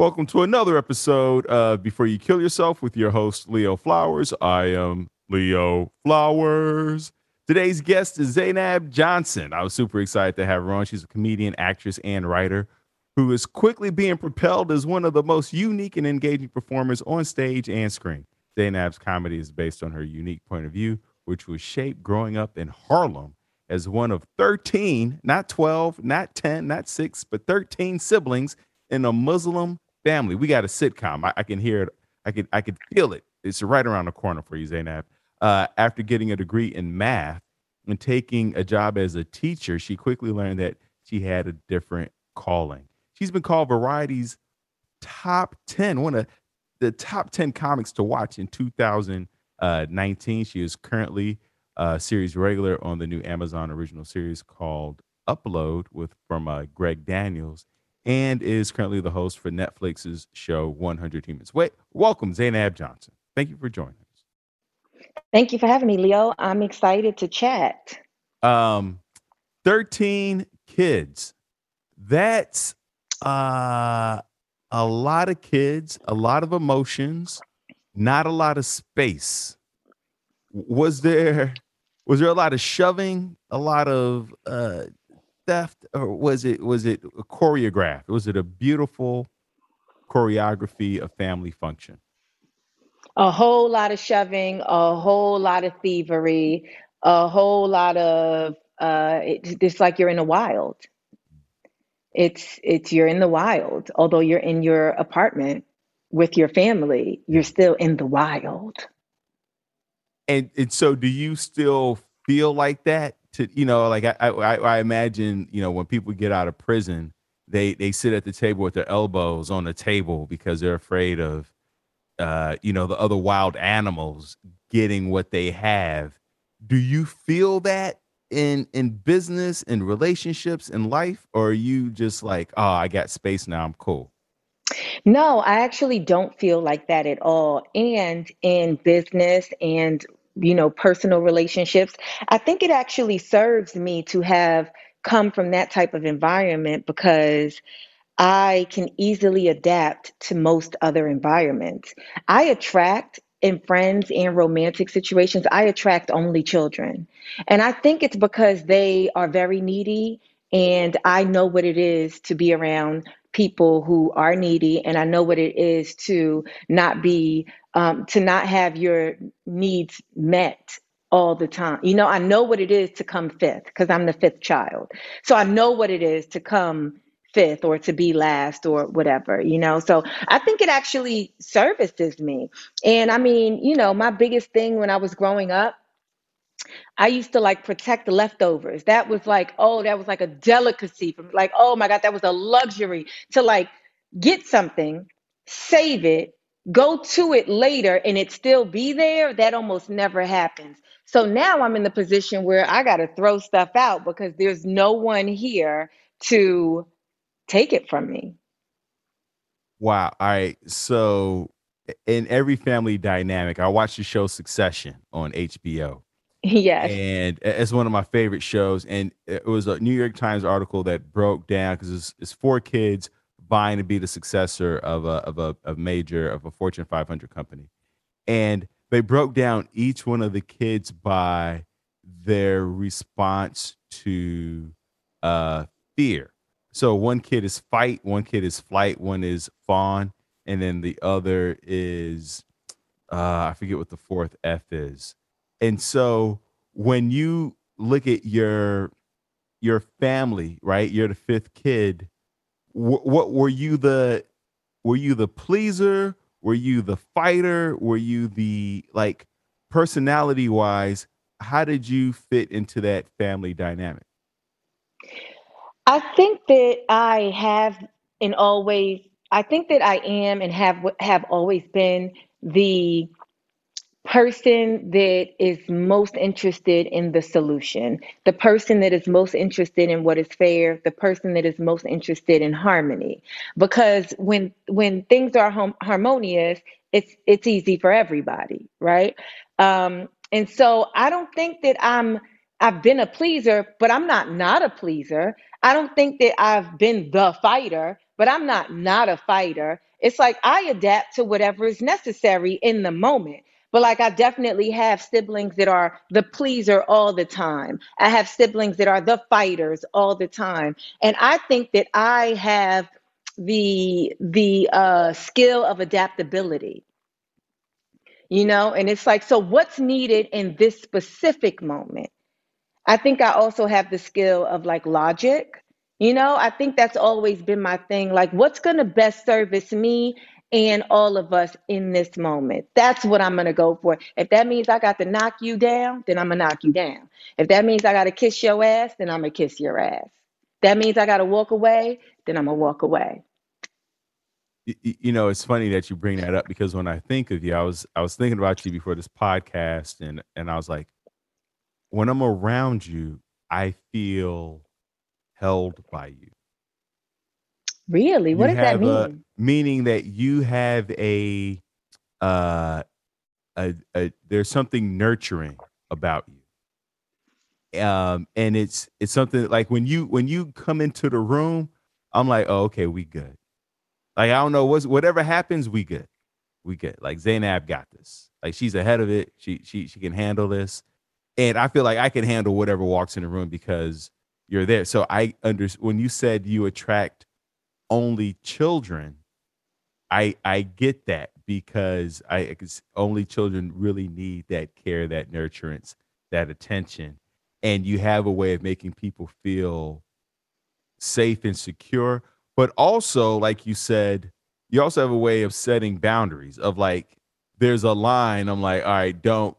Welcome to another episode of Before You Kill Yourself with your host, Leo Flowers. I am Leo Flowers. Today's guest is Zainab Johnson. I was super excited to have her on. She's a comedian, actress, and writer who is quickly being propelled as one of the most unique and engaging performers on stage and screen. Zainab's comedy is based on her unique point of view, which was shaped growing up in Harlem as one of 13, not 12, not 10, not six, but 13 siblings in a Muslim family. We got a sitcom. I, I can hear it. I can I can feel it. It's right around the corner for you, Zainab. Uh, after getting a degree in math and taking a job as a teacher, she quickly learned that she had a different calling. She's been called Variety's top 10, one of the top 10 comics to watch in 2019. She is currently a series regular on the new Amazon original series called Upload with from uh, Greg Daniels and is currently the host for Netflix's show 100 Humans. Wait, welcome, Zainab Johnson. Thank you for joining us. Thank you for having me, Leo. I'm excited to chat. Um, 13 kids. That's uh a lot of kids, a lot of emotions, not a lot of space. Was there was there a lot of shoving, a lot of uh theft or was it was it choreographed? Was it a beautiful choreography of family function? A whole lot of shoving, a whole lot of thievery, a whole lot of uh it's, it's like you're in the wild. It's it's you're in the wild. Although you're in your apartment with your family, you're still in the wild. And and so do you still feel like that to you know like I, I i imagine you know when people get out of prison they they sit at the table with their elbows on the table because they're afraid of uh you know the other wild animals getting what they have. Do you feel that in in business in relationships in life or are you just like oh i got space now i'm cool no i actually don't feel like that at all. And in business and you know, personal relationships. I think it actually serves me to have come from that type of environment because I can easily adapt to most other environments. I attract in friends and romantic situations, I attract only children. And I think it's because they are very needy and I know what it is to be around people who are needy and I know what it is to not be um, to not have your needs met all the time. You know, I know what it is to come fifth because I'm the fifth child. So I know what it is to come fifth or to be last or whatever, you know. So I think it actually services me. And I mean, you know, my biggest thing when I was growing up, I used to like protect the leftovers. That was like, oh, that was like a delicacy from like, oh my God, that was a luxury to like get something, save it, go to it later and it still be there, that almost never happens. So now I'm in the position where I got to throw stuff out because there's no one here to take it from me. Wow. All right. So in every family dynamic, I watched the show Succession on HBO. Yes. And it's one of my favorite shows. And it was a New York Times article that broke down because it's, it's four kids vying to be the successor of a of a, major of a Fortune 500 company, and they broke down each one of the kids by their response to uh, fear. So one kid is fight, one kid is flight, one is fawn, and then the other is uh, I forget what the fourth F is. And so when you look at your your family, right? You're the fifth kid what were you the were you the pleaser? Were you the fighter? Were you the like personality wise how did you fit into that family dynamic? I think that i have and always i think that i am and have have always been the person that is most interested in the solution, the person that is most interested in what is fair, the person that is most interested in harmony. Because when when things are hum- harmonious, it's it's easy for everybody, right? Um, and so I don't think that I'm I've been a pleaser, but I'm not not a pleaser. I don't think that I've been the fighter, but I'm not not a fighter. It's like I adapt to whatever is necessary in the moment. But like I definitely have siblings that are the pleaser all the time. I have siblings that are the fighters all the time. And I think that I have the the uh, skill of adaptability you know and it's like so what's needed in this specific moment i think i also have the skill of like logic you know i think that's always been my thing like what's going to best service me and all of us in this moment. That's what i'm going to go for. If that means i got to knock you down then i'm going to knock you down. If that means i got to kiss your ass then i'm going to kiss your ass. That means i got to walk away then i'm going to walk away you know it's funny that you bring that up because when i think of you i was i was thinking about you before this podcast and and i was like when i'm around you i feel held by you really what you does that mean a, meaning that you have a uh a, a there's something nurturing about you um and it's it's something like when you when you come into the room i'm like oh okay we good like I don't know what's whatever happens, we good. We good. Like Zainab got this. Like she's ahead of it. She she she can handle this. And I feel like I can handle whatever walks in the room because you're there. So I under when you said you attract only children, I I get that because I only children really need that care, that nurturance, that attention, and you have a way of making people feel safe and secure. But also like you said you also have a way of setting boundaries of like there's a line. I'm like all right don't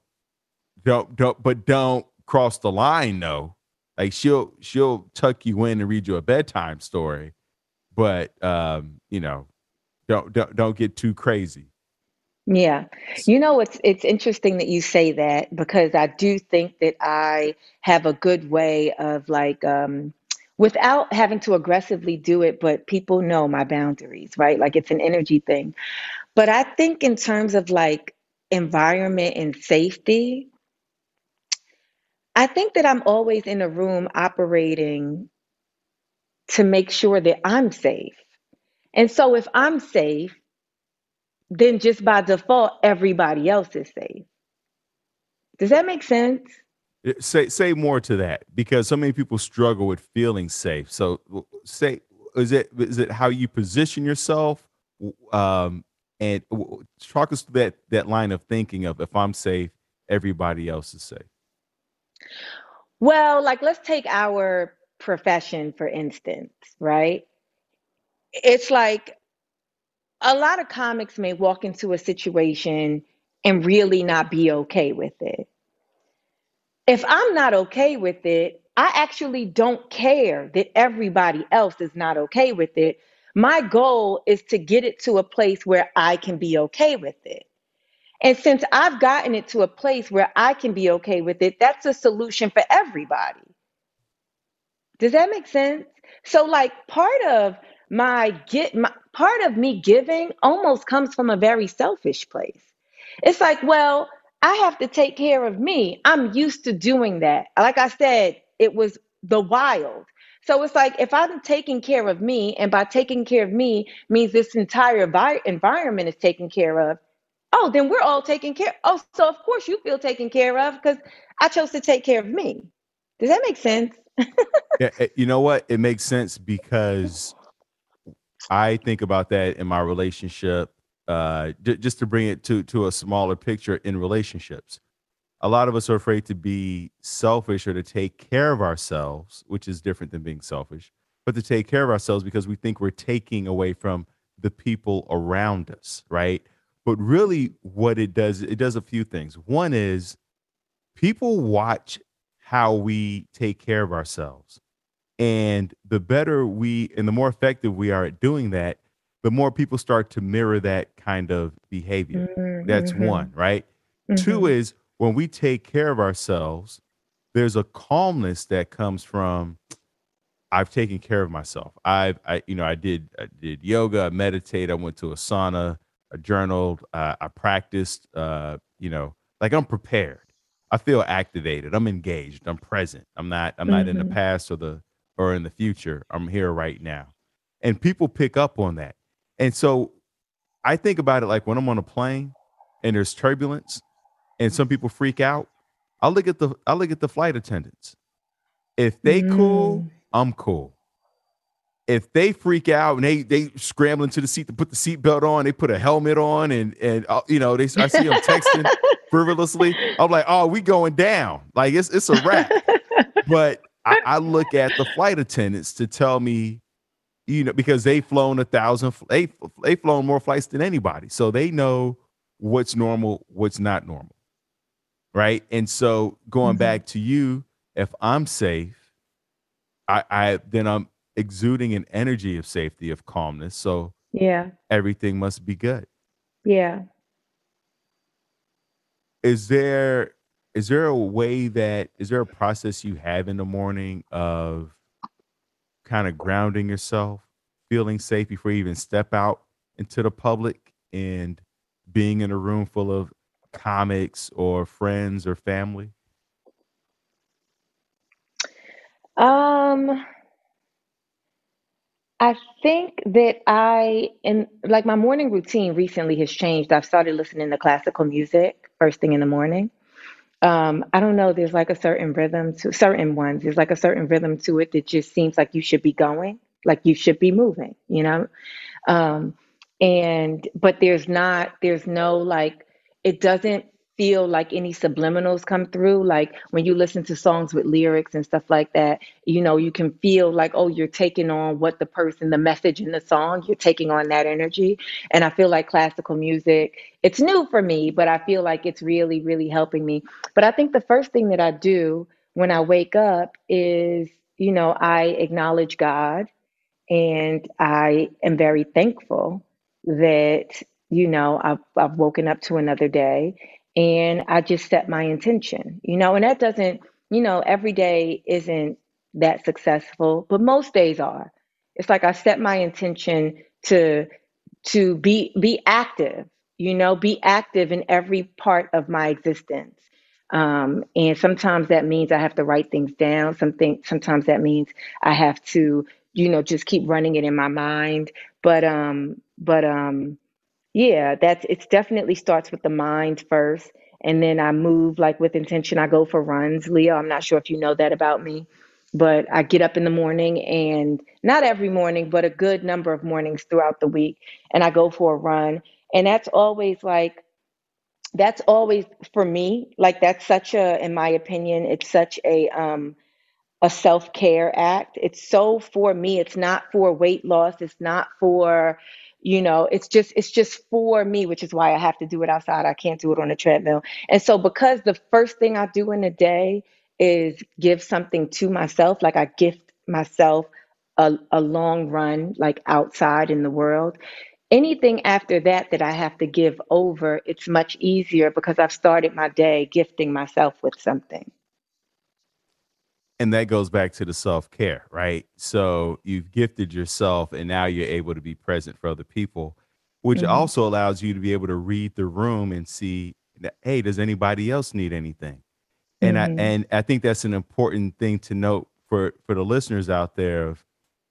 don't don't but don't cross the line though. Like she'll she'll tuck you in and read you a bedtime story but um you know don't don't don't get too crazy yeah. You know, it's it's interesting that you say that because I do think that I have a good way of like um without having to aggressively do it, but people know my boundaries, right? Like it's an energy thing. But I think in terms of like environment and safety, I think that I'm always in a room operating to make sure that I'm safe. And so if I'm safe, then just by default, everybody else is safe. Does that make sense? Say say more to that because so many people struggle with feeling safe. So say is it is it how you position yourself um and talk us through that that line of thinking of if I'm safe, everybody else is safe. Well, like let's take our profession for instance, right? It's like a lot of comics may walk into a situation and really not be okay with it if I'm not okay with it, I actually don't care that everybody else is not okay with it. My goal is to get it to a place where I can be okay with it. And since I've gotten it to a place where I can be okay with it, that's a solution for everybody. Does that make sense? So like part of my get my, part of me giving almost comes from a very selfish place. It's like, well, I have to take care of me. I'm used to doing that. Like I said, it was the wild. So it's like if I'm taking care of me, and by taking care of me means this entire vi- environment is taken care of. Oh, then we're all taken care. Oh, so of course you feel taken care of because I chose to take care of me. Does that make sense? Yeah, eh, you know what? It makes sense because I think about that in my relationship uh, d- just to bring it to to a smaller picture in relationships. A lot of us are afraid to be selfish or to take care of ourselves, which is different than being selfish, but to take care of ourselves because we think we're taking away from the people around us, right? But really, what it does, it does a few things. One is people watch how we take care of ourselves. And the better we and the more effective we are at doing that, the more people start to mirror that kind of behavior. Mm-hmm. That's one, right? Mm-hmm. Two is when we take care of ourselves, there's a calmness that comes from I've taken care of myself. I've, I, you know, I did, I did yoga, I meditate, I went to a sauna, I journaled, uh, I practiced, uh, you know, like I'm prepared. I feel activated. I'm engaged. I'm present. I'm not, I'm not mm-hmm. in the mm-hmm. past or the, or in the future. I'm here right now. and people pick up on that. And so I think about it like when I'm on a plane and there's turbulence and some people freak out, I look at the I look at the flight attendants. If they mm. cool, I'm cool. If they freak out and they they scramble into the seat to put the seatbelt on, they put a helmet on and and uh, you know they I see them texting frivolously. I'm like, oh, we going down. Like it's it's a wrap. but I, I look at the flight attendants to tell me you know, because they've flown a thousand, they they've flown more flights than anybody, so they know what's normal, what's not normal, right? And so going mm-hmm. back to you, if I'm safe, I, I then I'm exuding an energy of safety, of calmness. So yeah, everything must be good. Yeah. Is there is there a way that is there a process you have in the morning of kind of grounding yourself, feeling safe before you even step out into the public and being in a room full of comics or friends or family? Um I think that I and like my morning routine recently has changed. I've started listening to classical music first thing in the morning um, I don't know, there's like a certain rhythm to certain ones. There's like a certain rhythm to it that just seems like you should be going, like you should be moving, you know? Um, and, but there's not, there's no like, it doesn't feel like any subliminals come through. Like when you listen to songs with lyrics and stuff like that, you know, you can feel like, oh, you're taking on what the person, the message in the song, you're taking on that energy. And I feel like classical music, it's new for me, but I feel like it's really, really helping me. But I think the first thing that I do when I wake up is, you know, I acknowledge God and I am very thankful that you know I've, I've woken up to another day and I just set my intention, you know, and that doesn't, you know, every day isn't that successful, but most days are. It's like I set my intention to to be be active, you know, be active in every part of my existence. Um, and sometimes that means I have to write things down. Something sometimes that means I have to, you know, just keep running it in my mind. But um, but um, yeah, that's it's definitely starts with the mind first. And then I move like with intention. I go for runs. Leo, I'm not sure if you know that about me, but I get up in the morning and not every morning, but a good number of mornings throughout the week. And I go for a run. And that's always like, that's always for me, like that's such a, in my opinion, it's such a, um, a self-care act. It's so for me. It's not for weight loss. It's not for, you know it's just it's just for me which is why i have to do it outside. I can't do it on a treadmill. And so because the first thing i do in a day is give something to myself like i gift myself a, a long run like outside in the world anything after that that i have to give over it's much easier because i've started my day gifting myself with something and that goes back to the self-care right so you've gifted yourself and now you're able to be present for other people which mm-hmm. also allows you to be able to read the room and see hey does anybody else need anything and mm-hmm. i and i think that's an important thing to note for for the listeners out there of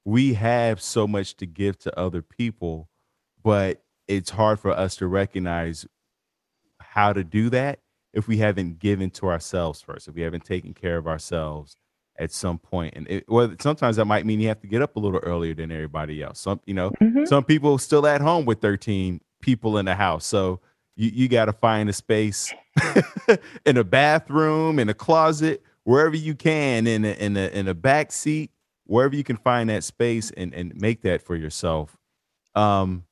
we have so much to give to other people but it's hard for us to recognize how to do that if we haven't given to ourselves first if we haven't taken care of ourselves at some point and it, well sometimes that might mean you have to get up a little earlier than everybody else. Some you know mm-hmm. some people still at home with 13 people in the house so you, you got to find a space in a bathroom in a closet wherever you can in a, in a in a back seat wherever you can find that space and and make that for yourself. Um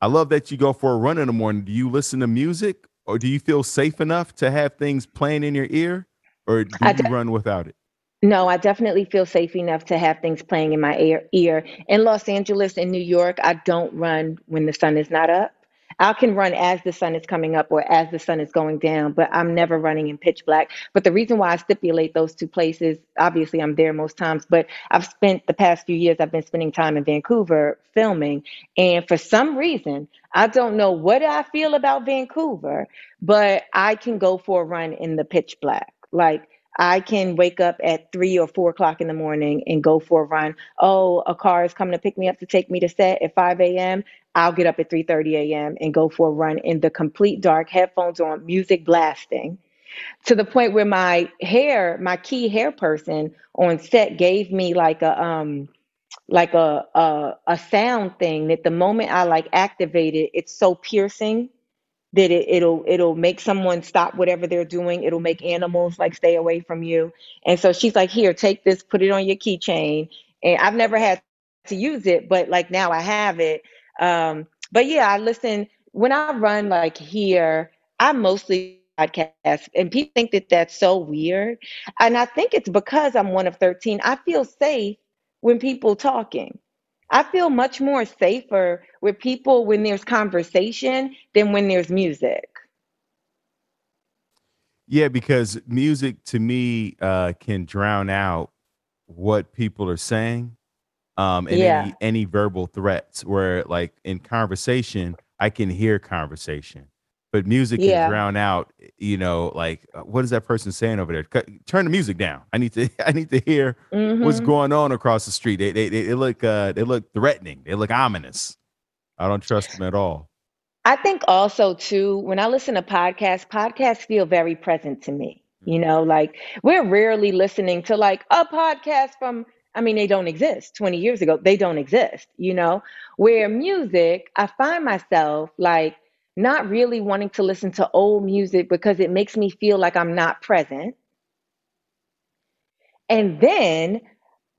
i love that you go for a run in the morning. Do you listen to music or do you feel safe enough to have things playing in your ear or do you run without it no, I definitely feel safe enough to have things playing in my ear. In Los Angeles and New York, I don't run when the sun is not up. I can run as the sun is coming up or as the sun is going down, but I'm never running in pitch black. But the reason why I stipulate those two places, obviously I'm there most times, but I've spent the past few years, I've been spending time in Vancouver filming. And for some reason, I don't know what I feel about Vancouver, but I can go for a run in the pitch black. Like I can wake up at three or four o'clock in the morning and go for a run. Oh, a car is coming to pick me up to take me to set at 5 a.m. I'll get up at 3:30 a.m. and go for a run in the complete dark, headphones on, music blasting, to the point where my hair, my key hair person on set gave me like a um like a a, a sound thing that the moment I like activated, it's so piercing that it, it'll it'll make someone stop whatever they're doing. It'll make animals like stay away from you. And so she's like, here, take this, put it on your keychain. And I've never had to use it, but like now I have it. Um, but yeah, I listen when I run like here. I mostly podcast, and people think that that's so weird. And I think it's because I'm one of thirteen. I feel safe when people talking. I feel much more safer with people when there's conversation than when there's music. Yeah, because music to me uh, can drown out what people are saying um, and Yeah. any any verbal threats. Where like in conversation, I can hear conversation, but music can drown out. You know, like uh, what is that person saying over there? Cut, turn the music down. I need to I need to hear what's hmm going on across the street. They they they, they look uh, they look threatening. They look ominous. I don't trust them at all. I think also too, when I listen to podcasts, podcasts feel very present to me. You know, like we're rarely listening to like a podcast from, I mean, they don't exist 20 years ago. They don't exist, you know, where music, I find myself like not really wanting to listen to old music because it makes me feel like I'm not present. And then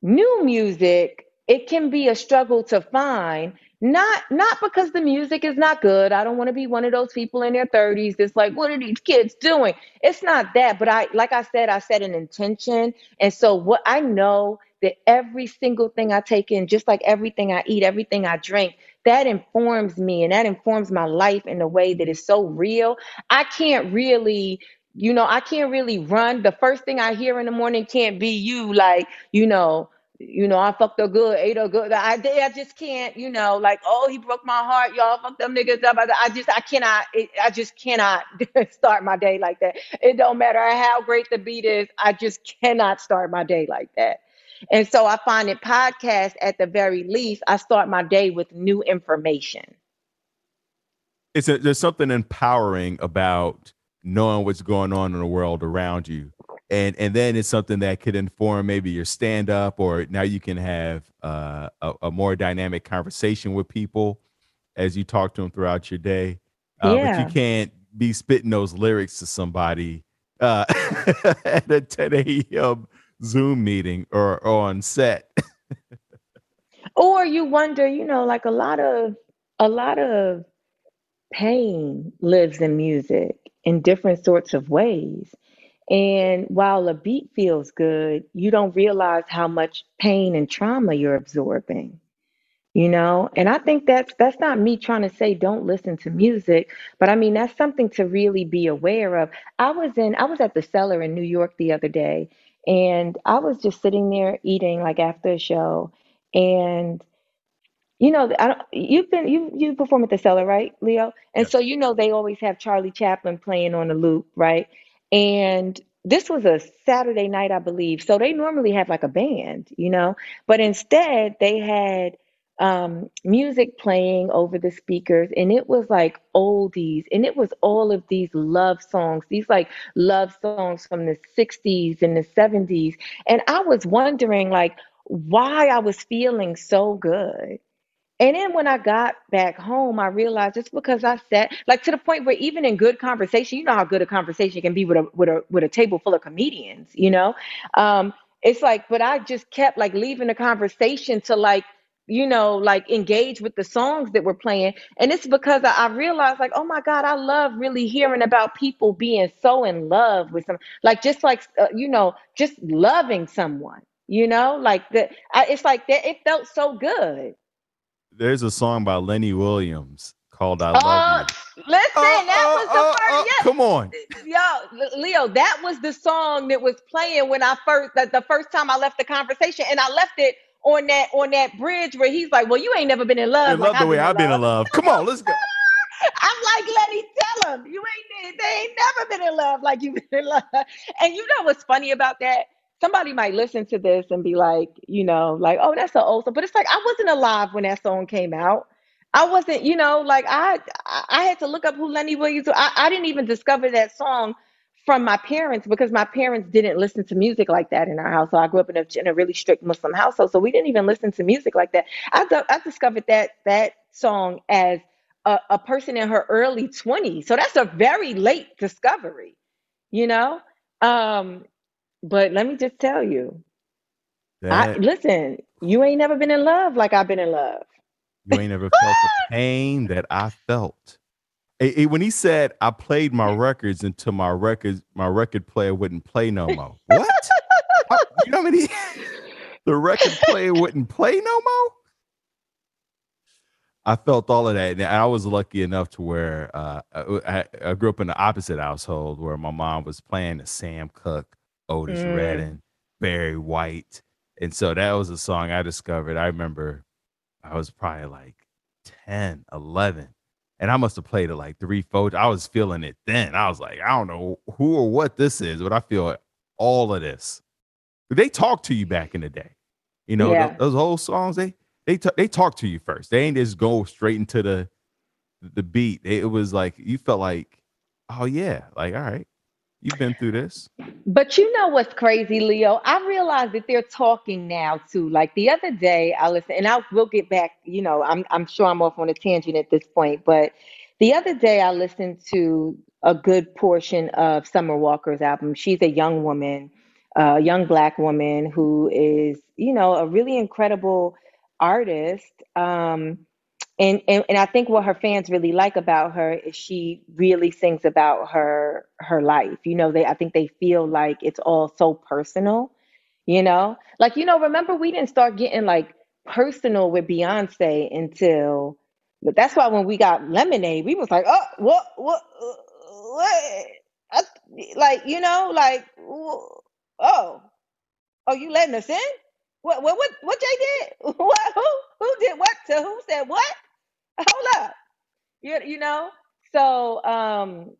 new music it can be a struggle to find not not because the music is not good. I don't want to be one of those people in their 30s that's like what are these kids doing? It's not that but i like i said i set an intention. And so what i know that every single thing i take in just like everything i eat everything i drink that informs me and that informs my life in a way that is so real i can't really you know i can't really run the first thing i hear in the morning can't be you like you know you know, I fucked her good, ate her good. I, I just can't, you know, like, oh, he broke my heart, y'all. Fuck them niggas up. I, I just, I cannot, it, I just cannot start my day like that. It don't matter how great the beat is. I just cannot start my day like that. And so I find it podcast at the very least, I start my day with new information. It's a, there's something empowering about knowing what's going on in the world around you. And and then it's something that could inform maybe your stand up or now you can have uh, a, a more dynamic conversation with people as you talk to them throughout your day. Uh, but you can't be spitting those lyrics to somebody uh, at a 10 a.m zoom meeting or, or on set Or you wonder, you know, like a lot of a lot of pain lives in music in different sorts of ways. And while a beat feels good, you don't realize how much pain and trauma you're absorbing, you know? And I think that's that's not me trying to say don't listen to music, but I mean that's something to really be aware of. I was in I was at the cellar in New York the other day, and I was just sitting there eating like after a show, and you know, I don't, you've been you you perform at the Cellar, right, Leo? And so you know they always have Charlie Chaplin playing on the loop, right? And this was a Saturday night, I believe. So they normally have like a band, you know, but instead they had um music playing over the speakers and it was like oldies and it was all of these love songs these like love songs from the 60s and the 70s and I was wondering like why I was feeling so good and then when I got back home, I realized it's because I sat like to the point where even in good conversation, you know how good a conversation can be with a with a with a table full of comedians, you know? Um, it's like, but I just kept like leaving the conversation to like, you know, like engage with the songs that were playing. And it's because I, I realized like, oh my God, I love really hearing about people being so in love with some, like just like uh, you know, just loving someone, you know, like that. It's like that. It felt so good. there's a song by lenny williams called i love Oh, you listen, oh, that oh, was the oh, first. come on yo, Leo, that was the song that was playing when I first the, the first time I left the conversation, and I left it on that on that bridge where he's like, "Well, you ain't never been in I love like love the way I've been in love." Come on, let's go. I'm like, Lenny, tell them you ain't they ain't never been in love like you've been in love. And you know what's funny about that? Somebody might listen to this and be like, you know, like, oh, that's an old song. But it's like I wasn't alive when that song came out. I wasn't, you know, like I I had to look up who Lenny Williams. I, I didn't even discover that song from my parents because my parents didn't listen to music like that in our house. So I grew up in a, in a really strict Muslim household, so we didn't even listen to music like that. I I discovered that that song as a, a person in her early 20s. So that's a very late discovery, you know? Um, but let me just tell you, I, listen, you ain't never been in love like I've been in love. You ain't never felt the pain that I felt. It, it, when he said I played my records until my records my record player wouldn't play no more. What? How, you know how many the record player wouldn't play no more? I felt all of that, and I was lucky enough to where uh, I, I, grew up in the opposite household where my mom was playing the Sam Cooke, Otis mm. Redding, Barry White, and so that was a song I discovered. I remember I was probably like 10, 11, and I must have played it like three, four. I was feeling it then. I was like, I don't know who or what this is, but I feel all of this. They talked to you back in the day, you know, yeah. those, those old songs. They they t- they talk to you first. They ain't just go straight into the the beat. It was like you felt like, oh yeah, like all right, you've been through this. But you know what's crazy, Leo? I realize that they're talking now too. Like the other day, I listened, and I will get back. You know, I'm I'm sure I'm off on a tangent at this point, but the other day I listened to a good portion of Summer Walker's album. She's a young woman, a young black woman who is, you know, a really incredible artist. Um, and, and and I think what her fans really like about her is she really sings about her her life. You know, they I think they feel like it's all so personal. You know, like you know, remember we didn't start getting like personal with Beyonce until. But that's why when we got Lemonade, we was like, oh, what, what, what? I, like you know, like, oh, oh, you letting us in? What what what what Jay did? What who who did what to who said what? Hold up. You you know? So um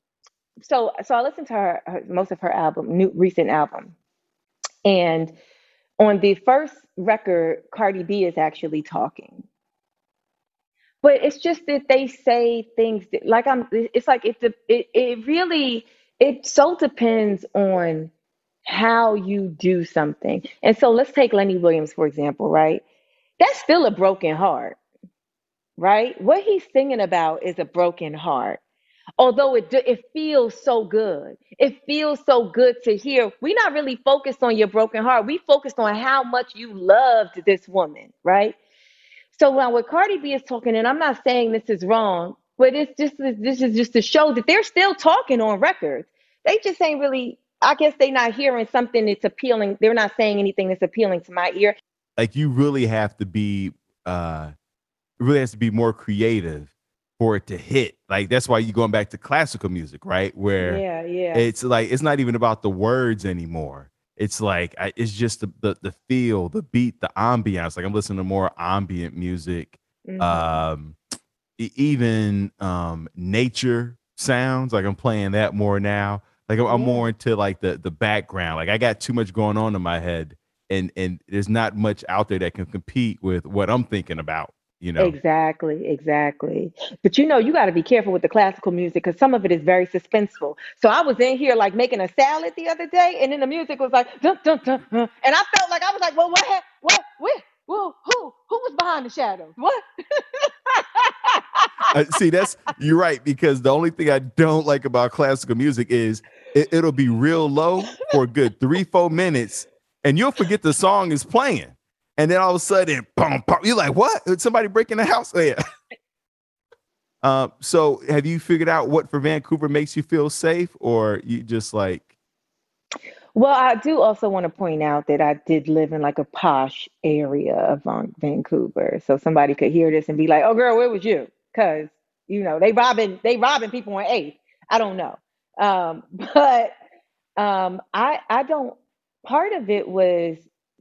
so so I listened to her, her most of her album, new recent album. And on the first record, Cardi B is actually talking. But it's just that they say things that, like I'm it's like it it it really it so depends on how you do something. And so let's take Lenny Williams, for example, right? That's still a broken heart, right? What he's singing about is a broken heart. Although it, it feels so good. It feels so good to hear. We're not really focused on your broken heart. We focused on how much you loved this woman, right? So now what Cardi B is talking, and I'm not saying this is wrong, but it's just this is just to show that they're still talking on records. They just ain't really I guess they're not hearing something that's appealing. They're not saying anything that's appealing to my ear. Like you really have to be uh really has to be more creative for it to hit. Like that's why you're going back to classical music, right? Where yeah, yeah. It's like it's not even about the words anymore. It's like it's just the the, the feel, the beat, the ambiance. Like I'm listening to more ambient music. Mm-hmm. Um even um nature sounds like I'm playing that more now like I'm, more into like the the background. Like I got too much going on in my head, and and there's not much out there that can compete with what I'm thinking about. You know exactly, exactly. But you know, you got to be careful with the classical music because some of it is very suspenseful. So I was in here like making a salad the other day, and then the music was like dun dun dun, dun and I felt like I was like, well, what, what, what, well, who, who was behind the shadows? What? uh, see, that's you're right because the only thing I don't like about classical music is it, it'll be real low for a good three, four minutes, and you'll forget the song is playing, and then all of a sudden, boom, boom, you're like, "What? Somebody breaking the house?" Oh, yeah. Uh, so, have you figured out what for Vancouver makes you feel safe, or you just like? Well, I do also want to point out that I did live in like a posh area of Vancouver, so somebody could hear this and be like, "Oh, girl, where was you?" Because you know they robbing they robbing people on Eighth. I don't know. Um, but um, I I don't. Part of it was,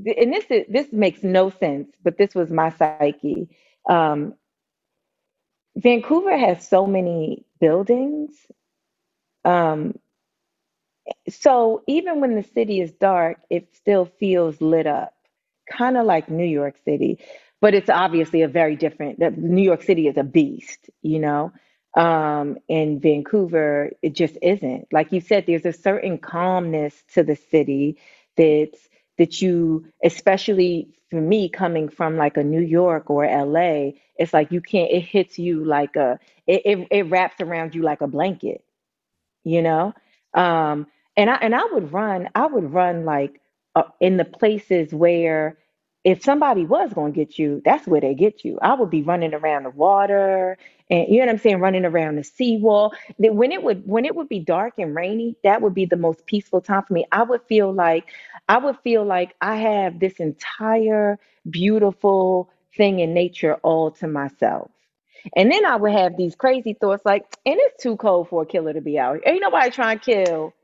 and this is, this makes no sense, but this was my psyche. Um, Vancouver has so many buildings. Um, so even when the city is dark, it still feels lit up, kind of like New York City. But it's obviously a very different. that New York City is a beast, you know. Um, in Vancouver, it just isn't. Like you said, there's a certain calmness to the city that's that you, especially for me coming from like a New York or LA, it's like you can't. It hits you like a. It it, it wraps around you like a blanket you know um and i and i would run i would run like uh, in the places where if somebody was going to get you that's where they get you i would be running around the water and you know what i'm saying running around the seawall when it would when it would be dark and rainy that would be the most peaceful time for me i would feel like i would feel like i have this entire beautiful thing in nature all to myself and then I would have these crazy thoughts like, and it's too cold for a killer to be out here. Ain't nobody trying to kill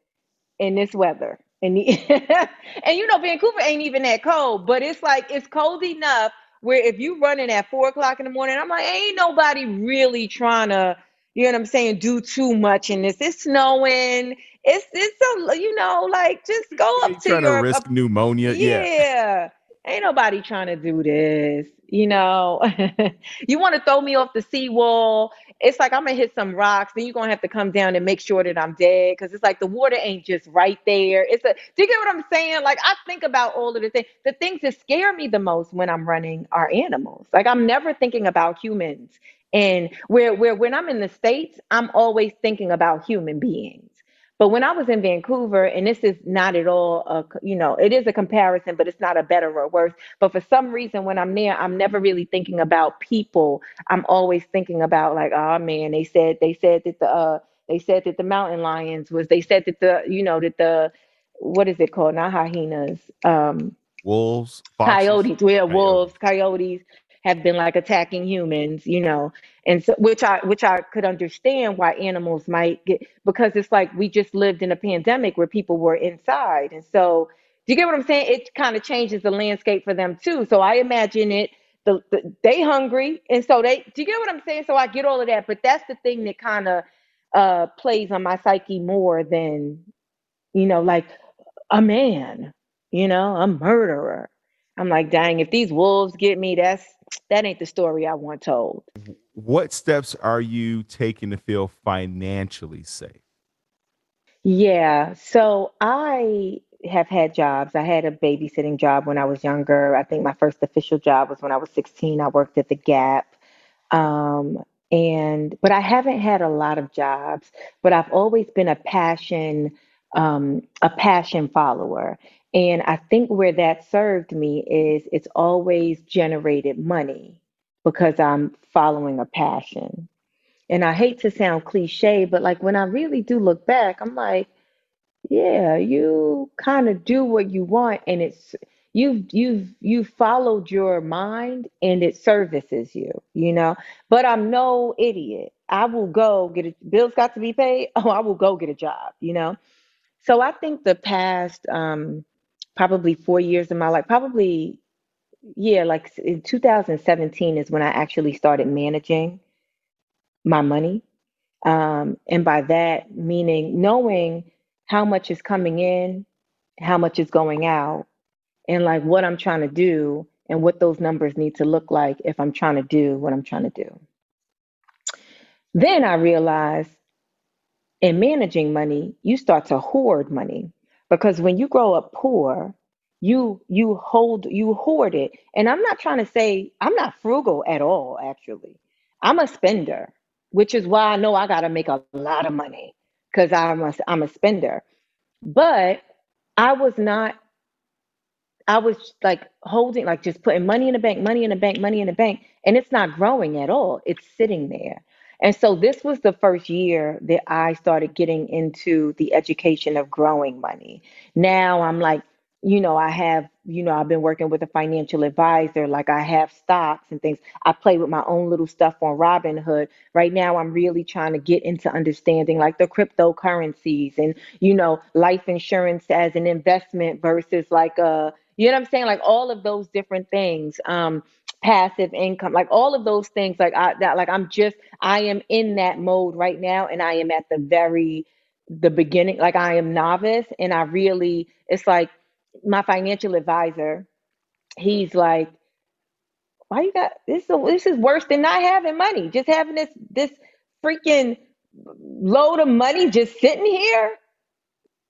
in this weather. And the, and you know, Vancouver ain't even that cold, but it's like it's cold enough where if you running at four o'clock in the morning, I'm like, ain't nobody really trying to, you know what I'm saying, do too much in this. It's snowing. It's it's a you know, like just go up to trying to your risk pneumonia. Yeah. yeah. Ain't nobody trying to do this. You know, you want to throw me off the seawall. It's like I'm gonna hit some rocks, then you're gonna have to come down and make sure that I'm dead. Cause it's like the water ain't just right there. It's a do you get what I'm saying? Like I think about all of the things. The things that scare me the most when I'm running are animals. Like I'm never thinking about humans. And where where when I'm in the States, I'm always thinking about human beings. But when I was in Vancouver, and this is not at all, a, you know, it is a comparison, but it's not a better or worse. But for some reason, when I'm there, I'm never really thinking about people. I'm always thinking about like, oh man, they said they said that the uh, they said that the mountain lions was. They said that the you know that the what is it called? Not hyenas. Um, Wolves, foxes, coyotes where wolves coyotes. Have been like attacking humans you know and so which i which i could understand why animals might get because it's like we just lived in a pandemic where people were inside. And so do you get what i'm saying? It kind of changes the landscape for them too. So i imagine it the, the they hungry and so they do you get what i'm saying? So i get all of that but that's the thing that kind of uh plays on my psyche more than you know like a man, you know, a murderer. I'm like, dang, if these wolves get me, that's that ain't the story I want told. What steps are you taking to feel financially safe? Yeah, so I have had jobs. I had a babysitting job when I was younger. I think my first official job was when I was 16. I worked at the Gap. Um, and but I haven't had a lot of jobs, but I've always been a passion, um, a passion follower. And I think where that served me is it's always generated money because I'm following a passion. And I hate to sound cliche, but like when I really do look back, I'm like, yeah, you kind of do what you want and it's you've you've you've followed your mind and it services you, you know. But I'm no idiot. I will go get a bills got to be paid. Oh, I will go get a job, you know. So I think the past um probably 4 years of my life, probably yeah, like in 2017 is when I actually started managing my money. Um, and by that, meaning knowing how much is coming in, how much is going out, and like what I'm trying to do and what those numbers need to look like if I'm trying to do what I'm trying to do. Then I realized in managing money, you start to hoard money because when you grow up poor, you you hold you hoard it. And I'm not trying to say I'm not frugal at all, actually. I'm a spender, which is why I know I got to make a lot of money because I'm a, I'm a spender. But I was not I was like holding, like just putting money in the bank, money in the bank, money in the bank, and it's not growing at all. It's sitting there. And so this was the first year that I started getting into the education of growing money. Now I'm like, you know, I have, you know, I've been working with a financial advisor, like I have stocks and things. I play with my own little stuff on Robinhood. Right now, I'm really trying to get into understanding like the cryptocurrencies and, you know, life insurance as an investment versus like a you know what I'm saying? Like all of those different things. Um, passive income, like all of those things. Like I that like I'm just I am in that mode right now, and I am at the very the beginning. Like I am novice, and I really it's like my financial advisor. He's like, why you got this? Is, this is worse than not having money. Just having this this freaking load of money just sitting here,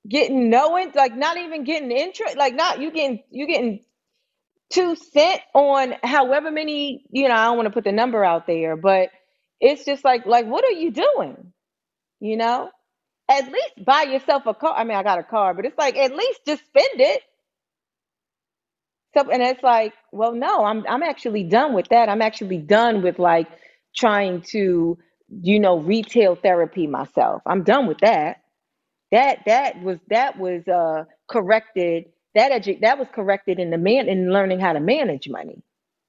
getting no like not even getting interest, like not you getting you getting two sit on however many, you know, I don't want to put the number out there, but it's just like, like, what are you doing? You know? At least buy yourself a car. I mean, I got a car, but it's like at least just spend it. So and it's like, well, no, I'm I'm actually done with that. I'm actually done with like trying to, you know, retail therapy myself. I'm done with that. That that was that was uh corrected that edu- that was corrected in the man in learning how to manage money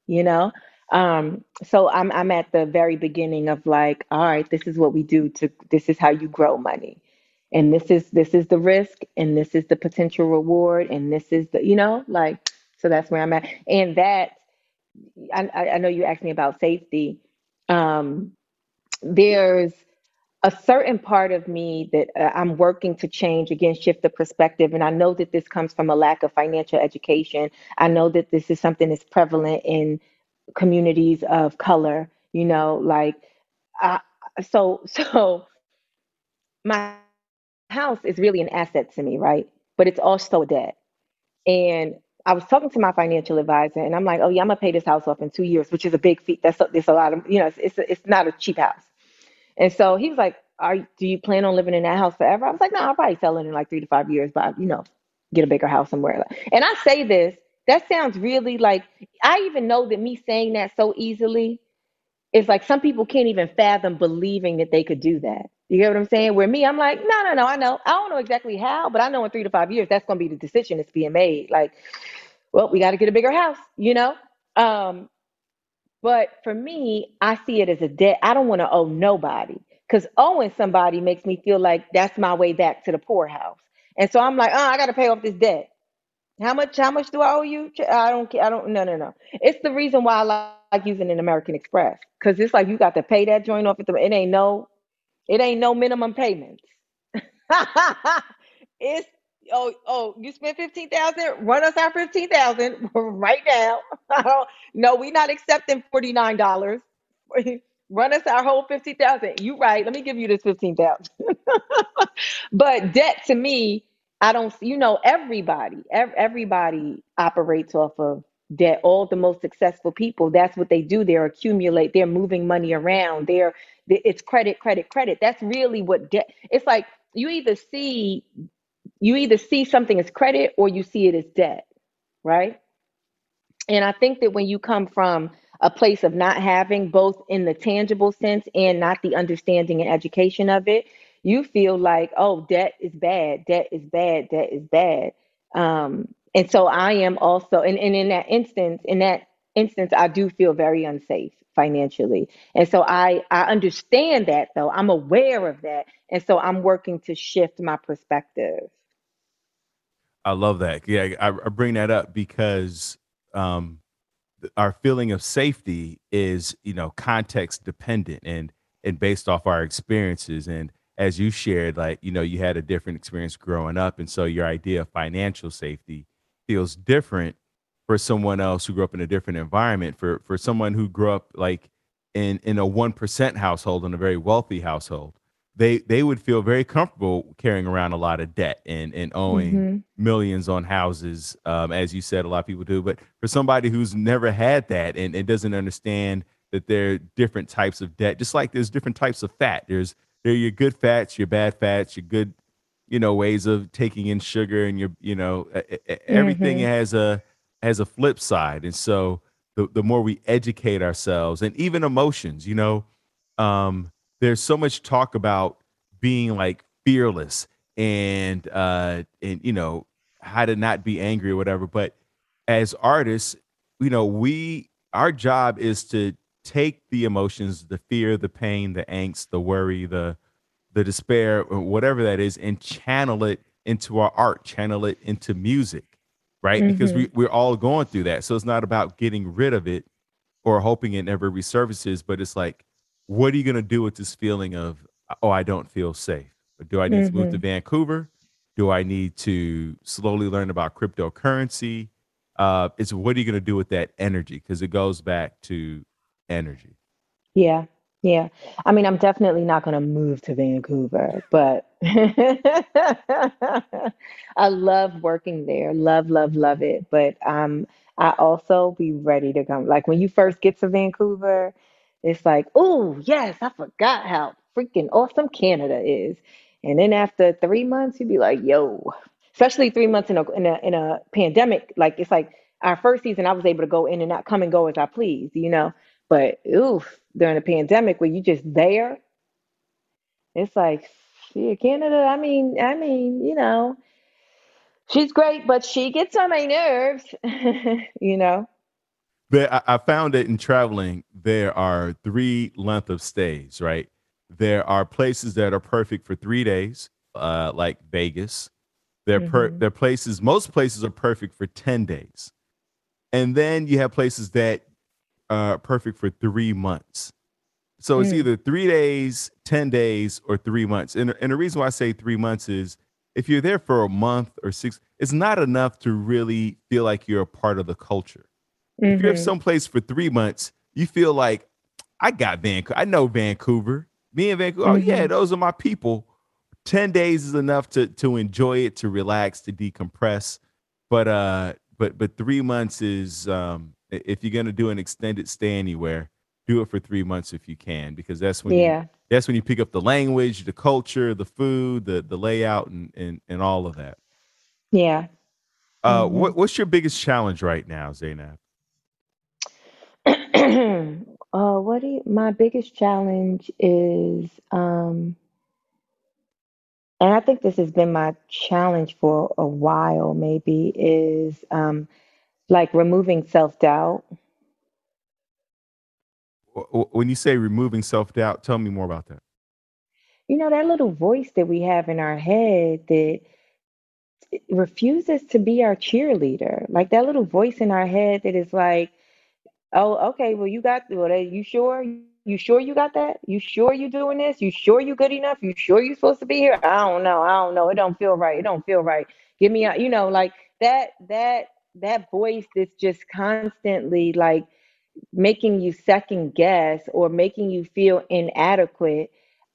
you know? Um so i'm i'm at the very beginning of like all right this is what we do to this is how you grow money. And this is this is the risk and this is the potential reward and this is the you know like so that's where i'm at. And that i i know you asked me about safety. Um there's a certain part of me that uh, I'm working to change again, shift the perspective. And I know that this comes from a lack of financial education. I know that this is something that's prevalent in communities of color, you know, like, I, so, so my house is really an asset to me, right? But it's also a debt. And I was talking to my financial advisor and I'm like, oh yeah, I'm gonna pay this house off in two years, which is a big feat. That's, a, that's a lot of, you know, it's, it's, it's not a cheap house. And so he was like, "Are do you plan on living in that house forever?" I was like, "No, I'll probably sell it in like three to five years, but you know, get a bigger house somewhere." And I say this, that sounds really like I even know that me saying that so easily is like some people can't even fathom believing that they could do that. You get what I'm saying? Where me, I'm like, no, no, no, I know. I don't know exactly how, but I know in three to five years that's gonna be the decision that's being made. Like, well, we got to get a bigger house, you know? Um, but for me, I see it as a debt. I don't want to owe nobody because owing somebody makes me feel like that's my way back to the poorhouse. And so I'm like, oh, I got to pay off this debt. How much? How much do I owe you? I don't. I don't. No, no, no. It's the reason why I like using an American Express because it's like you got to pay that joint off. At the, it ain't no. It ain't no minimum payments. it's oh oh you spent fifteen thousand. Run us our fifteen thousand right now. no, we're not accepting forty nine dollars. Run us our whole fifty thousand. You right? Let me give you this fifteen thousand. but debt to me, I don't. You know, everybody, ev- everybody operates off of debt. All the most successful people, that's what they do. They accumulate. They're moving money around. They're it's credit, credit, credit. That's really what debt. It's like you either see you either see something as credit or you see it as debt, right? And I think that when you come from a place of not having both in the tangible sense and not the understanding and education of it, you feel like, oh, debt is bad, debt is bad, debt is bad. Um, and so I am also, and, and in that instance, in that instance, I do feel very unsafe financially. And so I I understand that though. I'm aware of that. And so I'm working to shift my perspective. I love that. Yeah, I, I bring that up because um, our feeling of safety is, you know, context dependent and and based off our experiences. And as you shared, like you know, you had a different experience growing up, and so your idea of financial safety feels different for someone else who grew up in a different environment. For for someone who grew up like in in a one percent household in a very wealthy household, they they would feel very comfortable carrying around a lot of debt and and owing mm-hmm. millions on houses um, as you said a lot of people do but for somebody who's never had that and, and doesn't understand that there are different types of debt just like there's different types of fat there's there are your good fats your bad fats your good you know ways of taking in sugar and your you know everything mm-hmm. has a has a flip side and so the, the more we educate ourselves and even emotions you know um there's so much talk about being like fearless and uh and you know how to not be angry or whatever but as artists you know we our job is to take the emotions the fear the pain the angst the worry the the despair whatever that is and channel it into our art channel it into music right mm-hmm. because we, we're all going through that so it's not about getting rid of it or hoping it never resurfaces, but it's like, what are you going to do with this feeling of, oh, I don't feel safe? Do I need mm-hmm. to move to mm-hmm. Vancouver? Do I need to slowly learn about cryptocurrency? Uh, it's what are you going to do with that energy? Because it goes back to energy. Yeah. Yeah. I mean, I'm definitely not going to move to Vancouver, but I love working there. Love, love, love it. But um, I also be ready to come. Like when you first get to Vancouver, it's like, oh, yes, I forgot how freaking awesome Canada is. And then after three months, you'd be like, yo, especially three months in a, in a, in a pandemic. Like it's like our first season, I was able to go in and out, come and go as I please, you know. But oof, during the pandemic where you just there, it's like, yeah, Canada. I mean, I mean, you know, she's great, but she gets on my nerves, you know. But I found that in traveling, there are three length of stays, right? There are places that are perfect for three days, uh, like Vegas. They're per- mm-hmm. they're places. Most places are perfect for ten days, and then you have places that are perfect for three months. So it's mm. either three days, ten days, or three months. And and the reason why I say three months is if you're there for a month or six, it's not enough to really feel like you're a part of the culture. Mm-hmm. If you're mm-hmm. someplace for three months, you feel like I got Vancouver. I know Vancouver. Me and Vancouver. Mm-hmm. Oh yeah, mm-hmm. those are my people. Ten days is enough to to enjoy it, to relax, to decompress. But uh, but but three months is um, if you're gonna do an extended stay anywhere, do it for three months if you can, because that's when yeah. You, that's when you pick up the language, the culture, the food, the the layout, and and and all of that. Yeah. Uh, mm-hmm. what, what's your biggest challenge right now, Zainab? uh, what do you, my biggest challenge is, um, and I think this has been my challenge for a while, maybe, is um, like removing self doubt. When you say removing self doubt, tell me more about that. You know, that little voice that we have in our head that refuses to be our cheerleader, like that little voice in our head that is like, Oh, okay. Well, you got. Well, you sure? You sure you got that? You sure you doing this? You sure you good enough? You sure you supposed to be here? I don't know. I don't know. It don't feel right. It don't feel right. Give me a. You know, like that. That that voice that's just constantly like making you second guess or making you feel inadequate.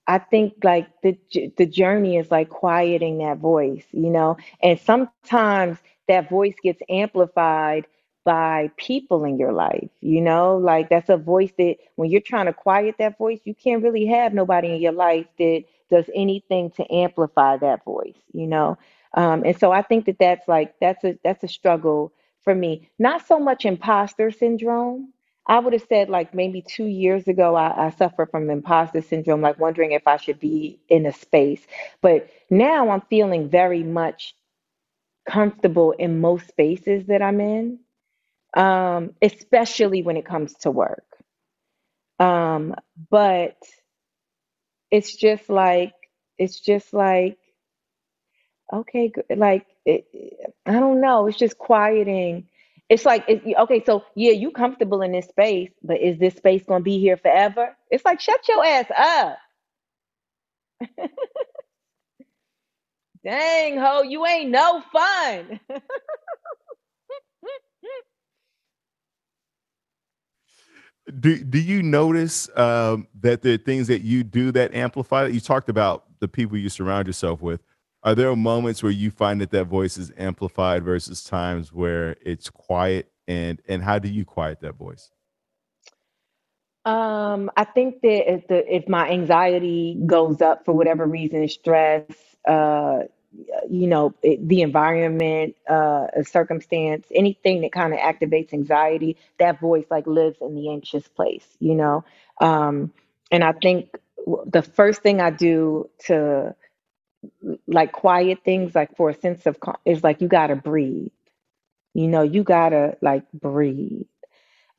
I think like the the journey is like quieting that voice, you know. And sometimes that voice gets amplified by people in your life. You know, like that's a voice that when you're trying to quiet that voice, you can't really have nobody in your life that does anything to amplify that voice, you know? Um, and so I think that that's like, that's a, that's a struggle for me. Not so much imposter syndrome. I would have said like maybe two years ago, I, I suffered from imposter syndrome, like wondering if I should be in a space. But now I'm feeling very much comfortable in most spaces that I'm in um, especially when it comes to work. Um, but it's just like, it's just like, okay, like, it, I don't know, it's just quieting. It's like, it, okay, so yeah, you comfortable in this space, but is this space going to be here forever? It's like, shut your ass up. Dang, ho, you ain't no fun. do do you notice um, that are things that you do that amplify that You talked about the people you surround yourself with. Are there moments where you find that that voice is amplified versus times where it's quiet? And and how do you quiet that voice? Um, I think that if the if my anxiety goes up for whatever reason, stress, uh, you know, it, the environment, uh, a circumstance, anything that kind of activates anxiety, that voice like lives in the anxious place, you know? Um, and I think the first thing I do to like quiet things, like for a sense of, calm, is like, you got to breathe, you know, you got to like breathe.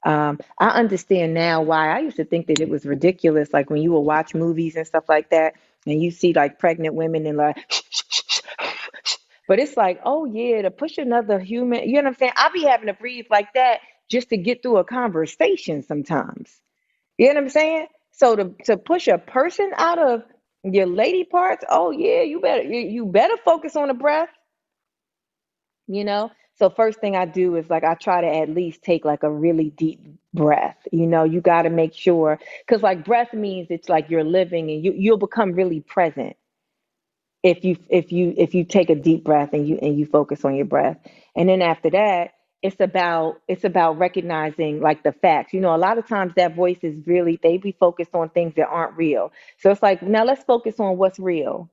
Um, I understand now why I used to think that it was ridiculous. Like when you will watch movies and stuff like that, and you see like pregnant women and like, but it's like, oh yeah, to push another human, you know what I'm saying? I'll be having to breathe like that just to get through a conversation sometimes. You know what I'm saying? So to to push a person out of your lady parts, oh yeah, you better you, you better focus on the breath. You know? So first thing I do is like I try to at least take like a really deep breath. You know, you got to make sure cuz like breath means it's like you're living and you you'll become really present if you if you if you take a deep breath and you and you focus on your breath. And then after that it's about it's about recognizing like the facts. You know a lot of times that voice is really they be focused on things that aren't real. So it's like now let's focus on what's real.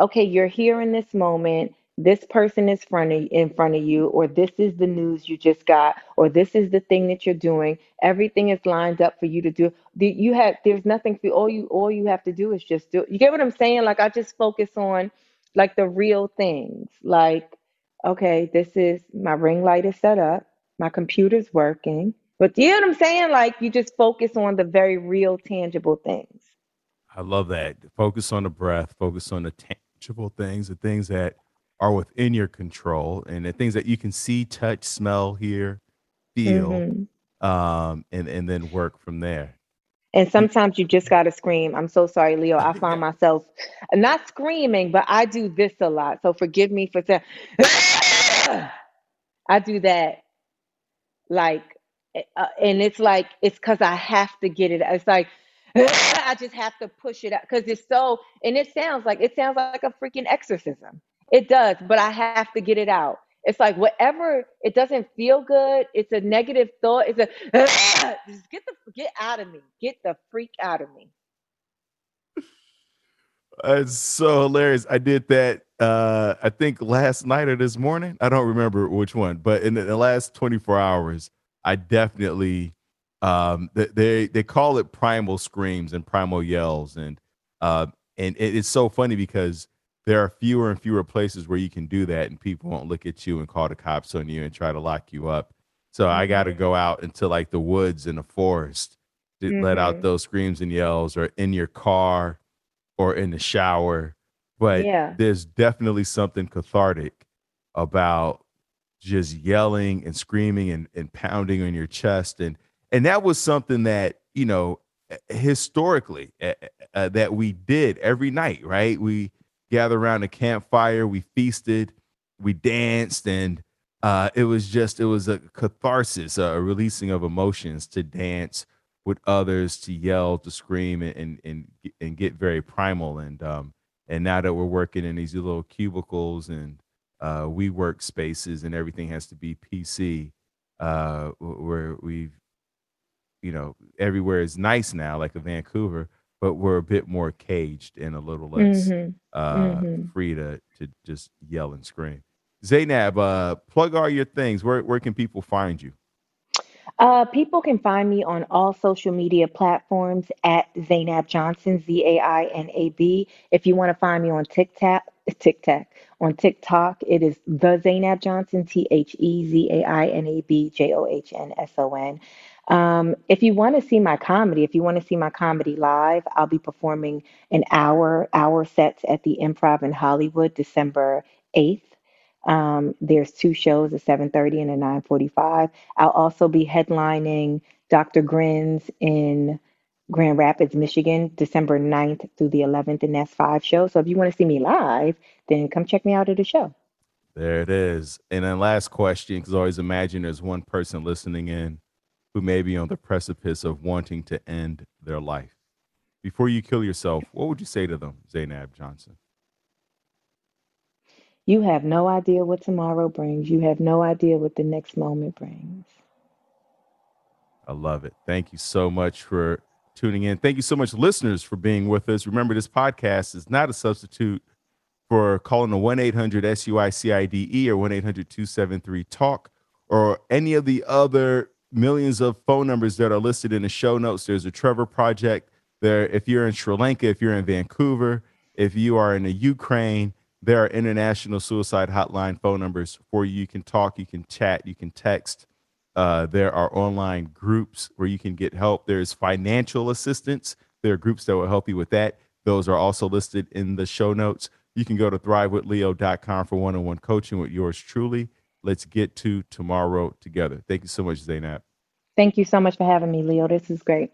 Okay you're here in this moment this person is front of, in front of you or this is the news you just got or this is the thing that you're doing. Everything is lined up for you to do. You have there's nothing for all you all you have to do is just do you get what i'm saying? Like i just focus on like the real things. Like okay this is my ring light is set up my computer's working. But you know what i'm saying? Like you just focus on the very real tangible things. I love that. Focus on the breath focus on the tangible things the things that are within your control and the things that you can see, touch, smell, hear, feel, mm-hmm. um, and and then work from there. And sometimes you just gotta scream. I'm so sorry, Leo. I find myself not screaming, but I do this a lot. So forgive me for saying. I do that, like, eh, uh, and it's like it's because I have to get it. It's like I just have to push it out because it's so, and it sounds like it sounds like a freaking exorcism. It does, but I have to get it out. It's like whatever it doesn't feel good. It's a negative thought. It's a just get the get out of me. Get the freak out of me. It's so hilarious. I did that uh I think last night or this morning. I don't remember which one, but in the, the last 24 hours, I definitely um they they call it primal screams and primal yells and uh and it's so funny because there are fewer and fewer places where you can do that and people won't look at you and call the cops on you and try to lock you up. So I got to mm-hmm. go out into like the woods in the forest to mm-hmm. let out mm-hmm. those screams and yells or in your car or in the shower. But yeah. there's definitely something cathartic about just yelling and screaming and, and pounding on your chest. And, and that was something that, you know, historically uh, uh, that we did every night, right? We, gathered around a campfire. We feasted, we danced, and uh, it was just it was a catharsis, a releasing of emotions to dance with others, to yell, to scream, and and and get very primal. And um, and now that we're working in these little cubicles and uh, we work spaces and everything has to be PC, uh, where we've you know everywhere is nice now, like a Vancouver but we're a bit more caged and a little less mm-hmm. Uh, mm-hmm. free to to just yell and scream. Zainab, uh, plug all your things. Where where can people find you? Uh, people can find me on all social media platforms at Zainab Johnson, Z A I N A B. If you want to find me on TikTok, TikTok on TikTok, it is the Zainab Johnson, T H E Z A I N A B J O H N S O N. Um, if you want to see my comedy, if you want to see my comedy live, I'll be performing an hour, hour sets at the Improv in Hollywood, December 8th. Um, there's two shows, a 7:30 and a 9:45. I'll also be headlining Dr. Grins in Grand Rapids, Michigan, December 9th through the 11th, and that's five shows. So if you want to see me live, then come check me out at the show. There it is. And then last question, because I always imagine there's one person listening in who may be on the precipice of wanting to end their life. Before you kill yourself, what would you say to them, Zainab Johnson? You have no idea what tomorrow brings. You have no idea what the next moment brings. I love it. Thank you so much for tuning in. Thank you so much, listeners, for being with us. Remember, this podcast is not a substitute for calling the 1 800 SUICIDE or 1 800 273 TALK or any of the other millions of phone numbers that are listed in the show notes. There's a Trevor Project. There, if you're in Sri Lanka, if you're in Vancouver, if you are in the Ukraine, there are international suicide hotline phone numbers for you. You can talk, you can chat, you can text. Uh, there are online groups where you can get help. There's financial assistance. There are groups that will help you with that. Those are also listed in the show notes. You can go to thrivewithleo.com for one on one coaching with yours truly. Let's get to tomorrow together. Thank you so much, Zainab. Thank you so much for having me, Leo. This is great.